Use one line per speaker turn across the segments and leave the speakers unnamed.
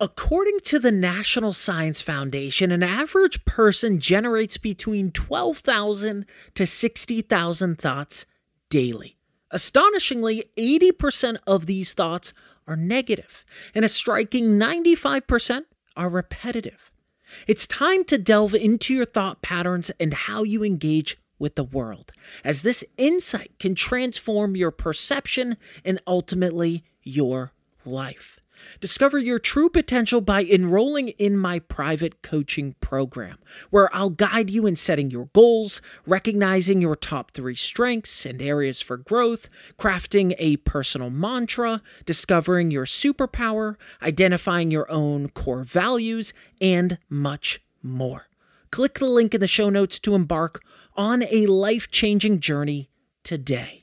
According to the National Science Foundation, an average person generates between 12,000 to 60,000 thoughts daily. Astonishingly, 80% of these thoughts are negative, and a striking 95% are repetitive. It's time to delve into your thought patterns and how you engage with the world, as this insight can transform your perception and ultimately your life. Discover your true potential by enrolling in my private coaching program, where I'll guide you in setting your goals, recognizing your top three strengths and areas for growth, crafting a personal mantra, discovering your superpower, identifying your own core values, and much more. Click the link in the show notes to embark on a life changing journey today.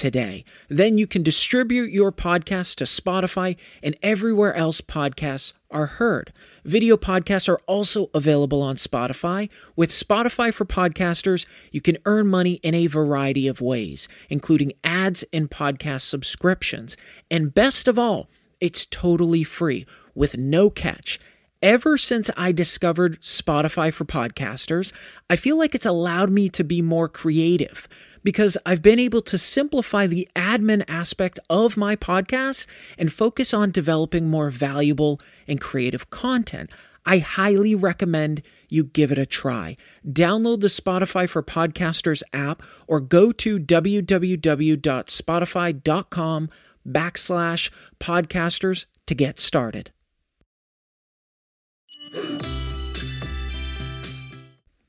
today. Then you can distribute your podcast to Spotify and everywhere else podcasts are heard. Video podcasts are also available on Spotify. With Spotify for Podcasters, you can earn money in a variety of ways, including ads and podcast subscriptions. And best of all, it's totally free with no catch. Ever since I discovered Spotify for podcasters, I feel like it's allowed me to be more creative because I've been able to simplify the admin aspect of my podcast and focus on developing more valuable and creative content. I highly recommend you give it a try. Download the Spotify for Podcasters app or go to www.spotify.com backslash podcasters to get started.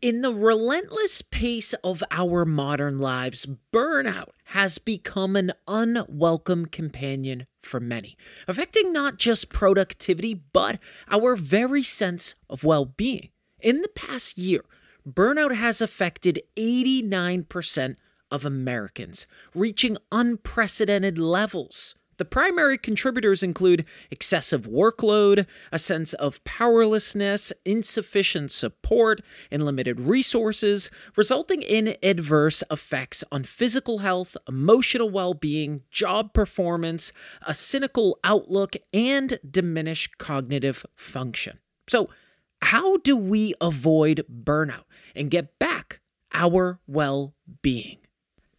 In the relentless pace of our modern lives, burnout has become an unwelcome companion for many, affecting not just productivity, but our very sense of well being. In the past year, burnout has affected 89% of Americans, reaching unprecedented levels. The primary contributors include excessive workload, a sense of powerlessness, insufficient support, and limited resources, resulting in adverse effects on physical health, emotional well being, job performance, a cynical outlook, and diminished cognitive function. So, how do we avoid burnout and get back our well being?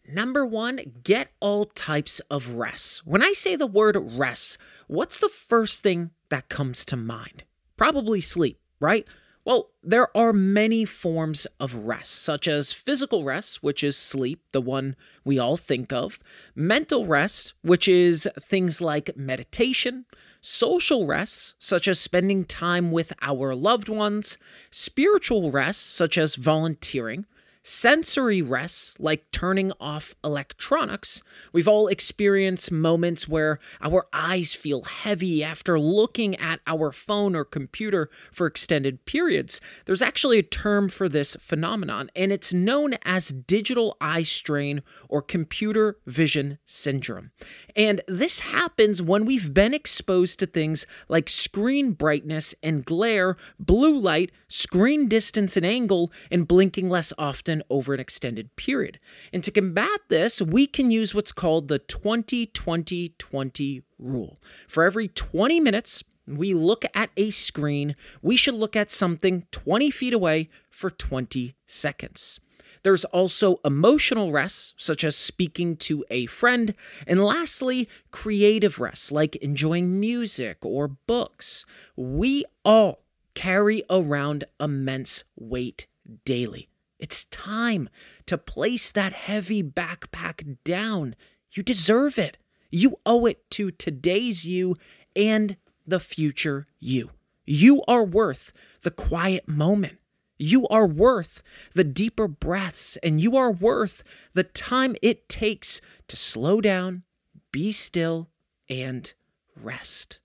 Number one, get all types of rest. When I say the word rest, what's the first thing that comes to mind? Probably sleep, right? Well, there are many forms of rest, such as physical rest, which is sleep, the one we all think of, mental rest, which is things like meditation, social rest, such as spending time with our loved ones, spiritual rest, such as volunteering, sensory rests, like turning off electronics. We've all experienced moments where our eyes feel heavy after looking at our phone or computer for extended periods. There's actually a term for this phenomenon, and it's known as digital eye strain or computer vision syndrome. And this happens when we've been exposed to things like screen brightness and glare, blue light, screen distance and angle, and blinking less often over an extended period. And to combat this, we can use what's called the 20 20 20 rule. For every 20 minutes, we look at a screen, we should look at something 20 feet away for 20 seconds. There's also emotional rest, such as speaking to a friend. And lastly, creative rest, like enjoying music or books. We all carry around immense weight daily. It's time to place that heavy backpack down. You deserve it. You owe it to today's you and the future you. You are worth the quiet moment. You are worth the deeper breaths, and you are worth the time it takes to slow down, be still, and rest.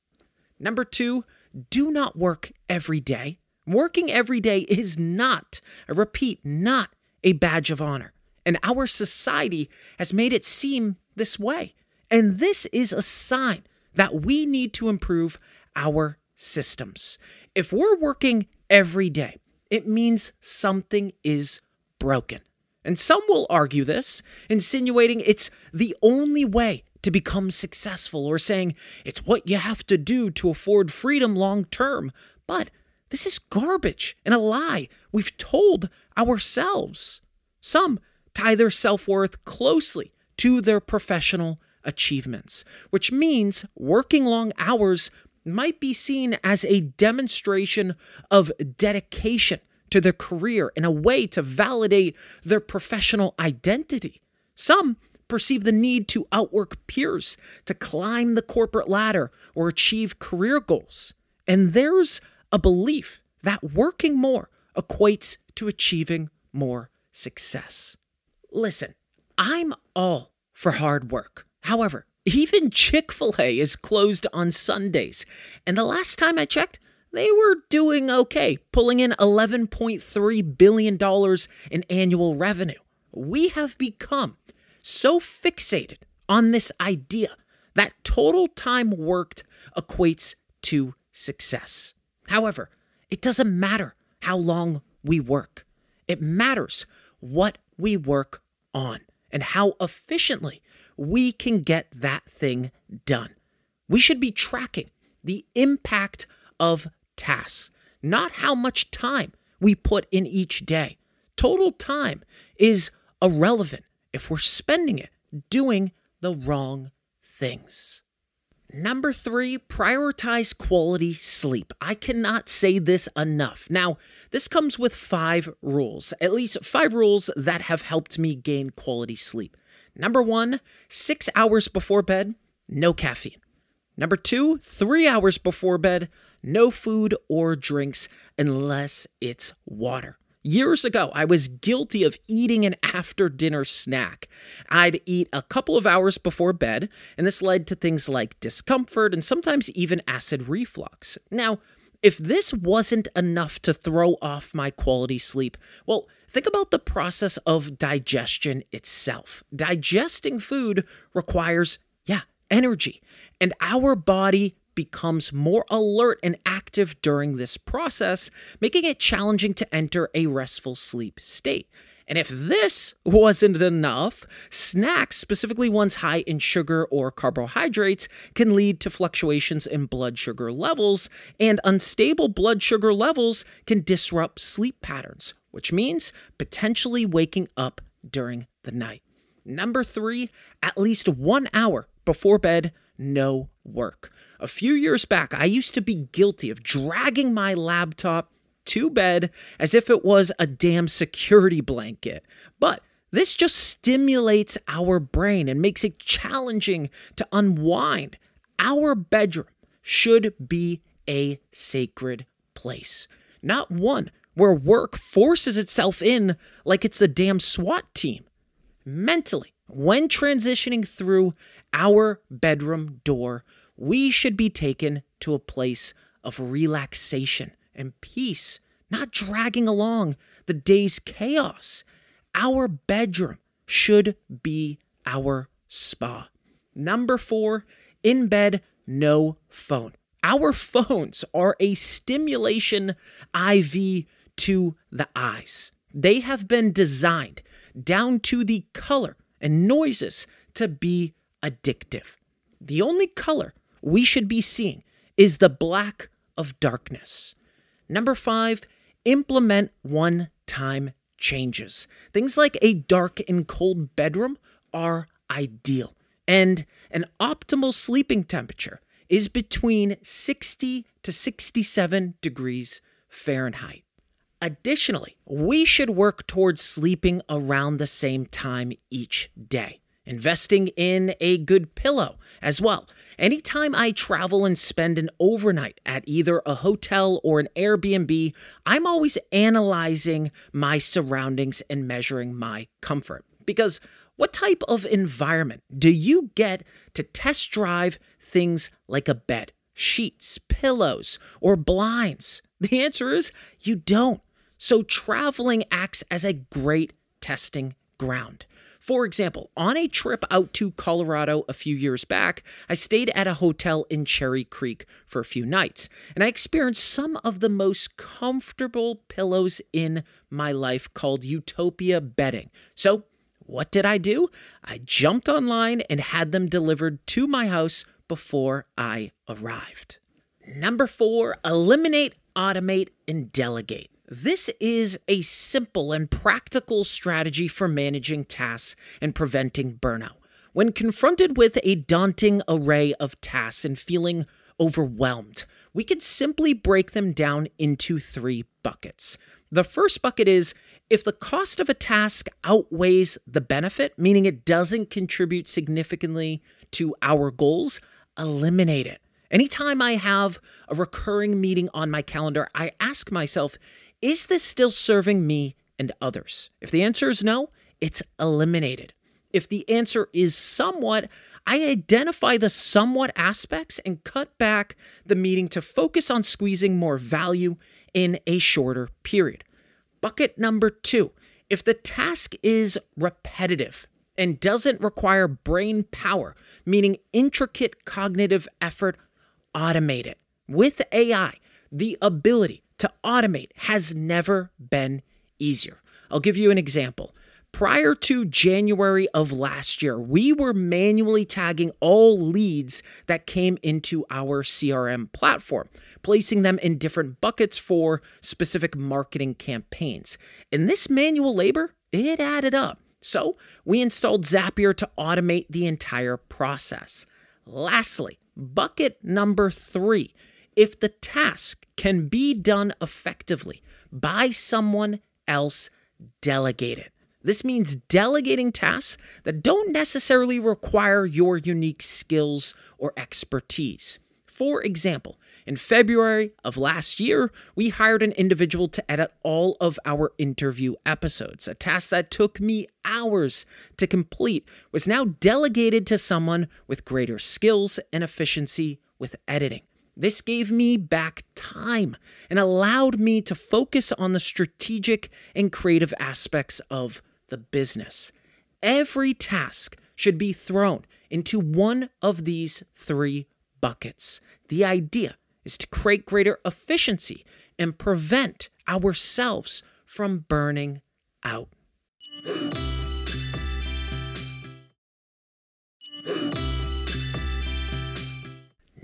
Number two, do not work every day. Working every day is not, I repeat, not a badge of honor. And our society has made it seem this way. And this is a sign that we need to improve our systems. If we're working every day, it means something is broken. And some will argue this, insinuating it's the only way to become successful or saying it's what you have to do to afford freedom long term. But this is garbage and a lie we've told ourselves. Some tie their self worth closely to their professional achievements, which means working long hours might be seen as a demonstration of dedication to their career in a way to validate their professional identity. Some perceive the need to outwork peers, to climb the corporate ladder, or achieve career goals. And there's a belief that working more equates to achieving more success. Listen, I'm all for hard work. However, even Chick fil A is closed on Sundays. And the last time I checked, they were doing okay, pulling in $11.3 billion in annual revenue. We have become so fixated on this idea that total time worked equates to success. However, it doesn't matter how long we work, it matters what we work on and how efficiently we can get that thing done. We should be tracking the impact of tasks, not how much time we put in each day. Total time is irrelevant if we're spending it doing the wrong things. Number three, prioritize quality sleep. I cannot say this enough. Now, this comes with five rules, at least five rules that have helped me gain quality sleep. Number one, six hours before bed, no caffeine. Number two, three hours before bed, no food or drinks unless it's water. Years ago, I was guilty of eating an after dinner snack. I'd eat a couple of hours before bed, and this led to things like discomfort and sometimes even acid reflux. Now, if this wasn't enough to throw off my quality sleep, well, think about the process of digestion itself. Digesting food requires, yeah, energy. And our body becomes more alert and active during this process, making it challenging to enter a restful sleep state. And if this wasn't enough, snacks, specifically ones high in sugar or carbohydrates, can lead to fluctuations in blood sugar levels, and unstable blood sugar levels can disrupt sleep patterns, which means potentially waking up during the night. Number three, at least one hour before bed, no work. A few years back, I used to be guilty of dragging my laptop to bed as if it was a damn security blanket. But this just stimulates our brain and makes it challenging to unwind. Our bedroom should be a sacred place, not one where work forces itself in like it's the damn SWAT team. Mentally, when transitioning through our bedroom door, we should be taken to a place of relaxation and peace, not dragging along the day's chaos. Our bedroom should be our spa. Number four, in bed, no phone. Our phones are a stimulation IV to the eyes. they have been designed down to the color and noises to be addictive. The only color we should be seeing is the black of darkness. Number five, implement one time changes. Things like a dark and cold bedroom are ideal, and an optimal sleeping temperature is between 60 to 67 degrees Fahrenheit. Additionally, we should work towards sleeping around the same time each day. Investing in a good pillow as well. Anytime I travel and spend an overnight at either a hotel or an Airbnb, I'm always analyzing my surroundings and measuring my comfort. Because what type of environment do you get to test drive things like a bed, sheets, pillows, or blinds? The answer is you don't. So traveling acts as a great testing ground. For example, on a trip out to Colorado a few years back, I stayed at a hotel in Cherry Creek for a few nights, and I experienced some of the most comfortable pillows in my life called Utopia bedding. So, what did I do? I jumped online and had them delivered to my house before I arrived. Number four, eliminate, automate, and delegate. This is a simple and practical strategy for managing tasks and preventing burnout. When confronted with a daunting array of tasks and feeling overwhelmed, we could simply break them down into three buckets. The first bucket is if the cost of a task outweighs the benefit, meaning it doesn't contribute significantly to our goals, eliminate it. Anytime I have a recurring meeting on my calendar, I ask myself, is this still serving me and others? If the answer is no, it's eliminated. If the answer is somewhat, I identify the somewhat aspects and cut back the meeting to focus on squeezing more value in a shorter period. Bucket number two if the task is repetitive and doesn't require brain power, meaning intricate cognitive effort, automate it. With AI, the ability to automate has never been easier. I'll give you an example. Prior to January of last year, we were manually tagging all leads that came into our CRM platform, placing them in different buckets for specific marketing campaigns. And this manual labor, it added up. So we installed Zapier to automate the entire process. Lastly, bucket number three if the task can be done effectively by someone else, delegate it. This means delegating tasks that don't necessarily require your unique skills or expertise. For example, in February of last year, we hired an individual to edit all of our interview episodes. A task that took me hours to complete was now delegated to someone with greater skills and efficiency with editing. This gave me back time and allowed me to focus on the strategic and creative aspects of the business. Every task should be thrown into one of these three buckets. The idea is to create greater efficiency and prevent ourselves from burning out.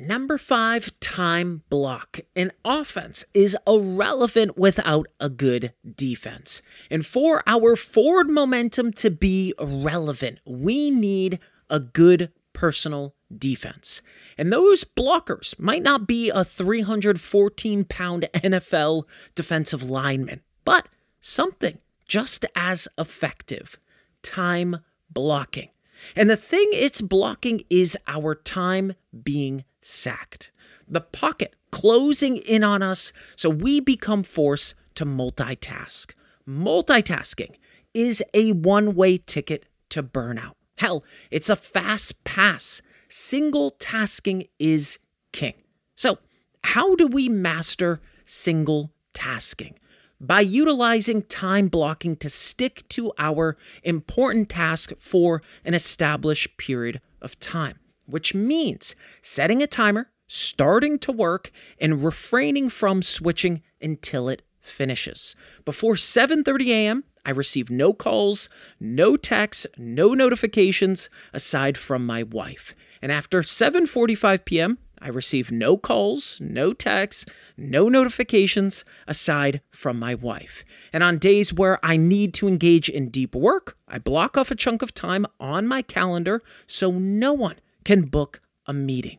Number five, time block. An offense is irrelevant without a good defense. And for our forward momentum to be relevant, we need a good personal defense. And those blockers might not be a 314 pound NFL defensive lineman, but something just as effective time blocking. And the thing it's blocking is our time being sacked. The pocket closing in on us so we become forced to multitask. Multitasking is a one way ticket to burnout. Hell, it's a fast pass. Single tasking is king. So, how do we master single tasking? By utilizing time blocking to stick to our important task for an established period of time which means setting a timer, starting to work, and refraining from switching until it finishes. Before 7:30 a.m., I receive no calls, no texts, no notifications aside from my wife. And after 7:45 p.m., I receive no calls, no texts, no notifications aside from my wife. And on days where I need to engage in deep work, I block off a chunk of time on my calendar so no one can book a meeting.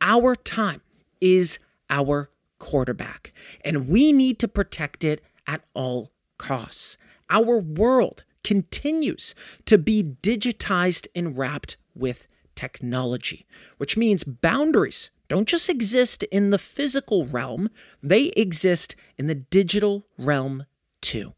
Our time is our quarterback, and we need to protect it at all costs. Our world continues to be digitized and wrapped with technology, which means boundaries don't just exist in the physical realm, they exist in the digital realm too.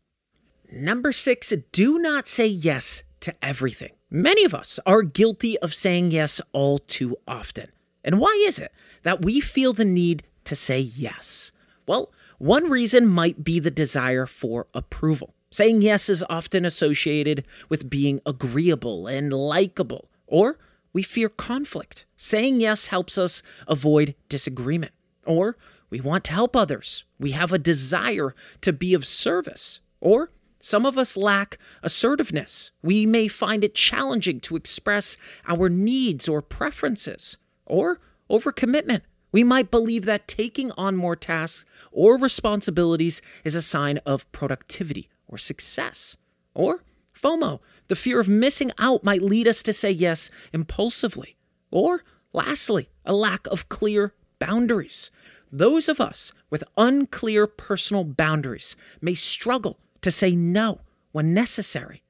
Number six, do not say yes to everything. Many of us are guilty of saying yes all too often. And why is it that we feel the need to say yes? Well, one reason might be the desire for approval. Saying yes is often associated with being agreeable and likable, or we fear conflict. Saying yes helps us avoid disagreement. Or we want to help others. We have a desire to be of service. Or some of us lack assertiveness. We may find it challenging to express our needs or preferences. Or overcommitment. We might believe that taking on more tasks or responsibilities is a sign of productivity or success. Or FOMO, the fear of missing out might lead us to say yes impulsively. Or, lastly, a lack of clear boundaries. Those of us with unclear personal boundaries may struggle to say no when necessary.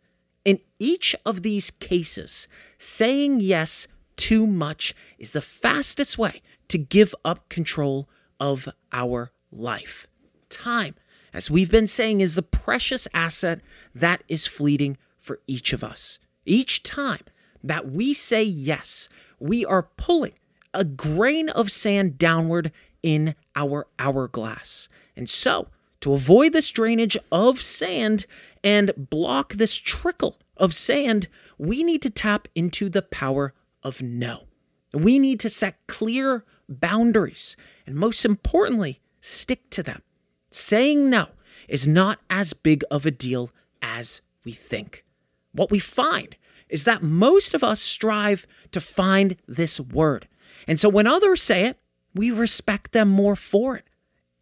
In each of these cases, saying yes too much is the fastest way to give up control of our life. Time, as we've been saying, is the precious asset that is fleeting for each of us. Each time that we say yes, we are pulling a grain of sand downward in our hourglass. And so, to avoid this drainage of sand and block this trickle of sand, we need to tap into the power of no. We need to set clear boundaries and, most importantly, stick to them. Saying no is not as big of a deal as we think what we find is that most of us strive to find this word. And so when others say it, we respect them more for it.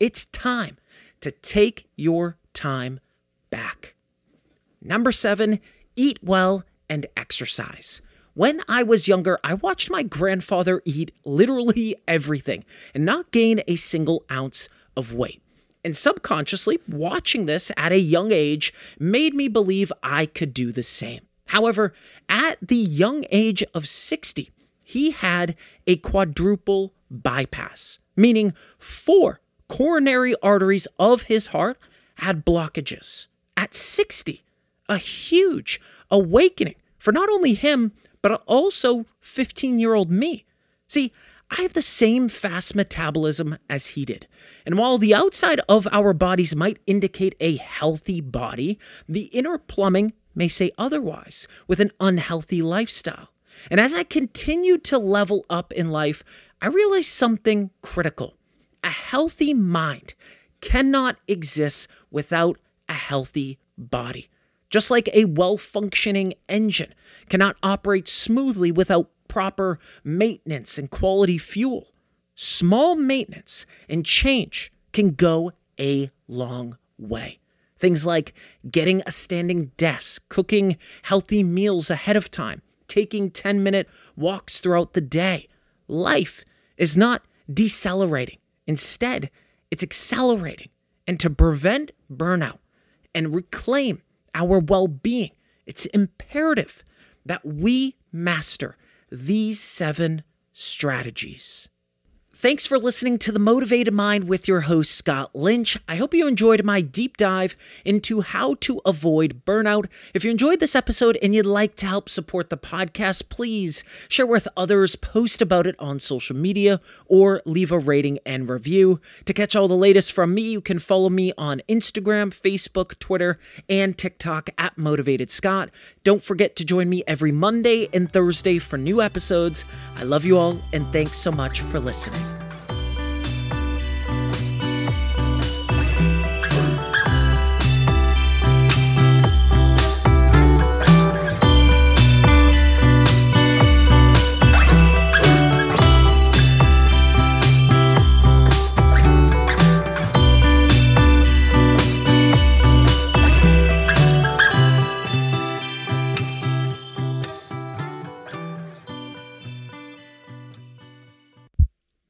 It's time to take your time back. Number seven, eat well and exercise. When I was younger, I watched my grandfather eat literally everything and not gain a single ounce of weight. And subconsciously, watching this at a young age made me believe I could do the same. However, at the young age of 60, he had a quadruple bypass, meaning four coronary arteries of his heart had blockages. At 60, a huge awakening for not only him, but also 15 year old me. See, I have the same fast metabolism as he did. And while the outside of our bodies might indicate a healthy body, the inner plumbing may say otherwise with an unhealthy lifestyle. And as I continued to level up in life, I realized something critical. A healthy mind cannot exist without a healthy body. Just like a well functioning engine cannot operate smoothly without proper maintenance and quality fuel. Small maintenance and change can go a long way. Things like getting a standing desk, cooking healthy meals ahead of time, taking 10 minute walks throughout the day. Life is not decelerating. Instead, it's accelerating. And to prevent burnout and reclaim our well being, it's imperative that we master these seven strategies. Thanks for listening to The Motivated Mind with your host, Scott Lynch. I hope you enjoyed my deep dive into how to avoid burnout. If you enjoyed this episode and you'd like to help support the podcast, please share with others, post about it on social media, or leave a rating and review. To catch all the latest from me, you can follow me on Instagram, Facebook, Twitter, and TikTok at Motivated Scott. Don't forget to join me every Monday and Thursday for new episodes. I love you all, and thanks so much for listening.